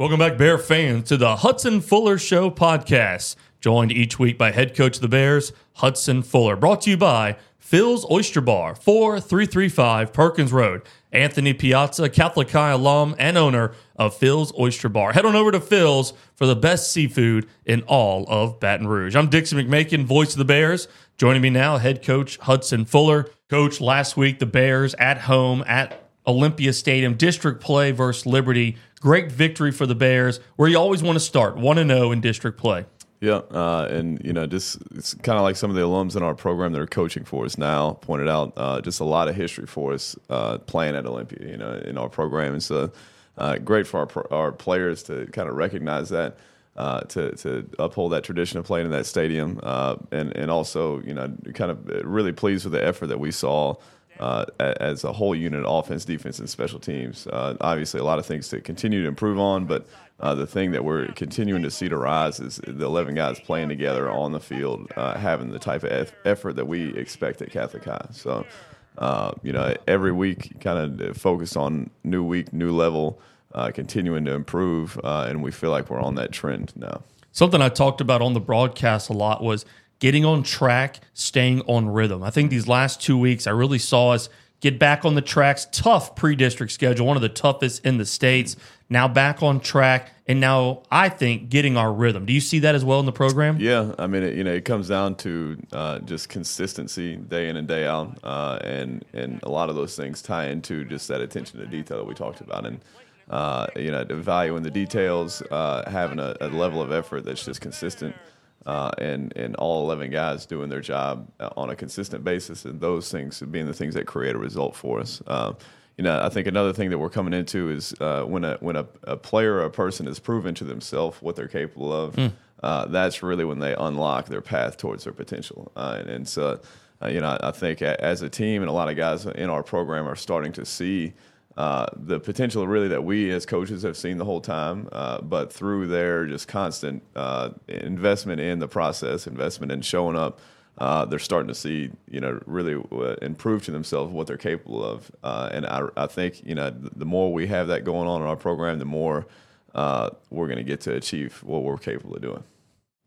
Welcome back, Bear fans, to the Hudson Fuller Show podcast. Joined each week by head coach of the Bears, Hudson Fuller. Brought to you by Phil's Oyster Bar, 4335 Perkins Road. Anthony Piazza, Catholic High alum and owner of Phil's Oyster Bar. Head on over to Phil's for the best seafood in all of Baton Rouge. I'm Dixon McMakin, voice of the Bears. Joining me now, head coach Hudson Fuller. Coach, last week the Bears at home at Olympia Stadium, district play versus Liberty. Great victory for the Bears, where you always want to start, 1 0 in district play. Yeah, uh, and you know, just it's kind of like some of the alums in our program that are coaching for us now pointed out. Uh, just a lot of history for us uh, playing at Olympia, you know, in our program, and so uh, great for our our players to kind of recognize that. Uh, to to uphold that tradition of playing in that stadium, uh, and and also you know kind of really pleased with the effort that we saw uh, as a whole unit, offense, defense, and special teams. Uh, obviously, a lot of things to continue to improve on, but uh, the thing that we're continuing to see to rise is the 11 guys playing together on the field, uh, having the type of effort that we expect at Catholic High. So, uh, you know, every week kind of focus on new week, new level, uh, continuing to improve, and we feel like we're on that trend now. Something I talked about on the broadcast a lot was – getting on track, staying on rhythm. I think these last two weeks, I really saw us get back on the tracks. Tough pre district schedule, one of the toughest in the States. Now back on track, and now I think getting our rhythm. Do you see that as well in the program? Yeah, I mean, it, you know, it comes down to uh, just consistency day in and day out, uh, and and a lot of those things tie into just that attention to detail that we talked about, and uh, you know, the the details, uh, having a, a level of effort that's just consistent uh, and and all 11 guys doing their job on a consistent basis, and those things being the things that create a result for us. Uh, you know, I think another thing that we're coming into is uh, when a when a, a, player or a person is proven to themselves what they're capable of. Mm. that's really when they unlock their path towards their potential, uh, and, and, so. Uh, you know, I think as a team and a lot of guys in our program are starting to see uh, the potential really that we as coaches have seen the whole time, uh, but through their just constant uh, investment in the process, investment in showing up, uh, they're starting to see, you know, really uh, improve to themselves what they're capable of. and I, I, think, you know, the more we have that going on in our program, the more we're going to get to achieve what we're capable of doing.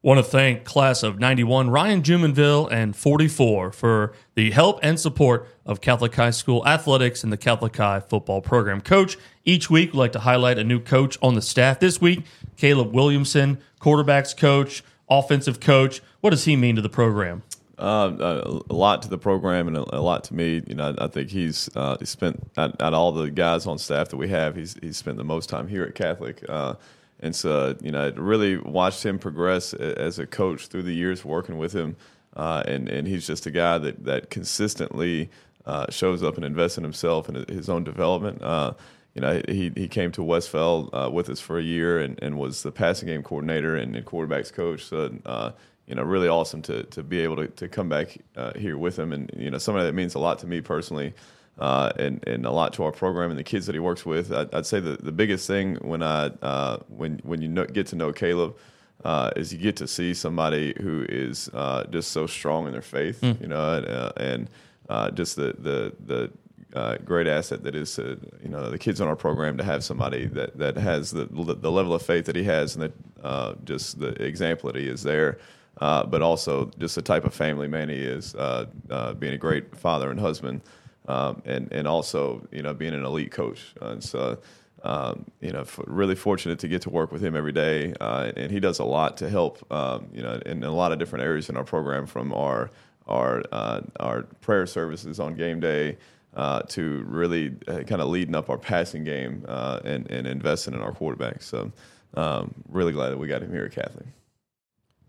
Want to thank class of 91, Ryan Jumonville, and 44 for the help and support of Catholic High School athletics and the Catholic High football program. Coach, each week we like to highlight a new coach on the staff. This week, Caleb Williamson, quarterbacks coach, offensive coach. What does he mean to the program? Uh, a lot to the program and a, lot to me. You know, I think he's uh, he spent at, all the guys on staff that we have. He's he's spent the most time here at Catholic. Uh, and so, you know, I really watched him progress as a coach through the years working with him. Uh, and, and he's just a guy that, that consistently uh, shows up and invests in himself and his own development. Uh, you know, he, he came to Westphal uh, with us for a year and, and was the passing game coordinator and, and quarterbacks coach. So, uh, you know, really awesome to, to be able to, to come back uh, here with him. And, you know, somebody that means a lot to me personally uh, and and a lot to our program and the kids that he works with. I'd, I'd say the, the biggest thing when I uh, when when you know, get to know Caleb uh, is you get to see somebody who is uh, just so strong in their faith, mm. you know, and, uh, and uh, just the the the. great asset that is, you know, the kids on our program to have somebody that, that has the the level of faith that he has, and that just the example that he is there, but also just the type of family man he is, being a great father and husband um, and and also you know being an elite coach. And so um, you know, really fortunate to get to work with him every day, uh, and he does a lot to help um, you know in, a lot of different areas in our program, from our our uh, our prayer services on game day. Uh, to really uh, kind of leading up our passing game uh, and, and investing in our quarterback. So, um, really glad that we got him here at Catholic.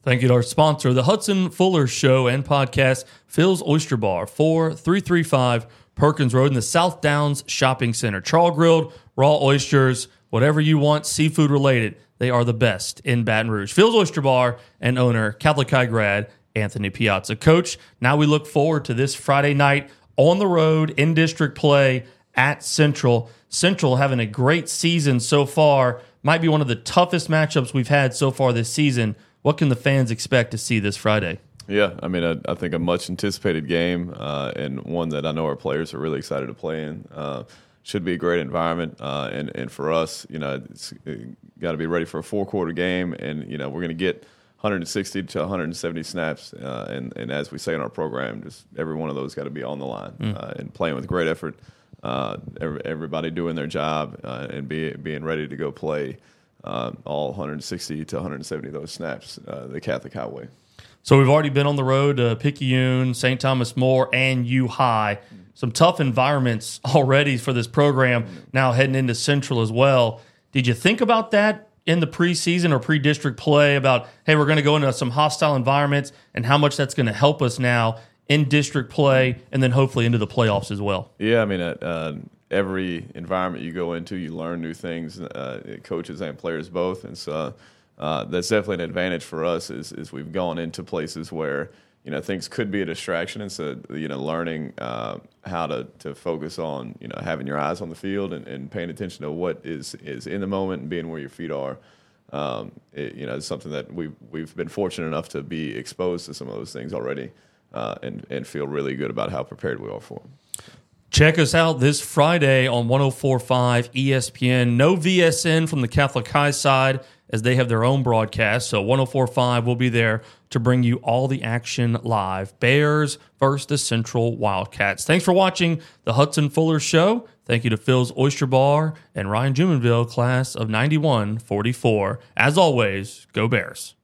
Thank you to our sponsor, the Hudson Fuller Show and podcast, Phil's Oyster Bar, 4335 Perkins Road in the South Downs Shopping Center. Char grilled, raw oysters, whatever you want, seafood related. They are the best in Baton Rouge. Phil's Oyster Bar and owner, Catholic High grad Anthony Piazza. Coach, now we look forward to this Friday night on the road in district play at Central. Central having a great season so far. Might be one of the toughest matchups we've had so far this season. What can the fans expect to see this Friday? Yeah, I mean, I, I think a much anticipated game uh, and one that I know our players are really excited to play in. Uh, should be a great environment, uh, and and for us, you know, it's got to be ready for a four quarter game, and you know we're going to get 160 to 170 snaps, uh, and and as we say in our program, just every one of those got to be on the line Mm. uh, and playing with great effort. Uh, every, everybody doing their job uh, and be, being ready to go play uh, all 160 to 170 of those snaps uh, the Catholic High way. So we've already been on the road to Picayune, St. Thomas More, and U High. Some tough environments already for this program. Now heading into Central as well. Did you think about that in the preseason or pre-district play about hey, we're going to go into some hostile environments and how much that's going to help us now in district play and then hopefully into the playoffs as well? Yeah, I mean, uh, uh, every environment you go into, you learn new things, uh, coaches and players both, and so uh, that's definitely an advantage for us. Is, is we've gone into places where you know things could be a distraction, and so you know learning uh, how to, to focus on you know having your eyes on the field and, and paying attention to what is is in the moment and being where your feet are. Um, it, you know, it's something that we've we've been fortunate enough to be exposed to some of those things already, uh, and and feel really good about how prepared we are for them. Check us out this Friday on 1045 ESPN. No VSN from the Catholic High side as they have their own broadcast. So 1045 will be there to bring you all the action live. Bears versus the Central Wildcats. Thanks for watching the Hudson Fuller Show. Thank you to Phil's Oyster Bar and Ryan Jumonville, class of 91 44. As always, go Bears.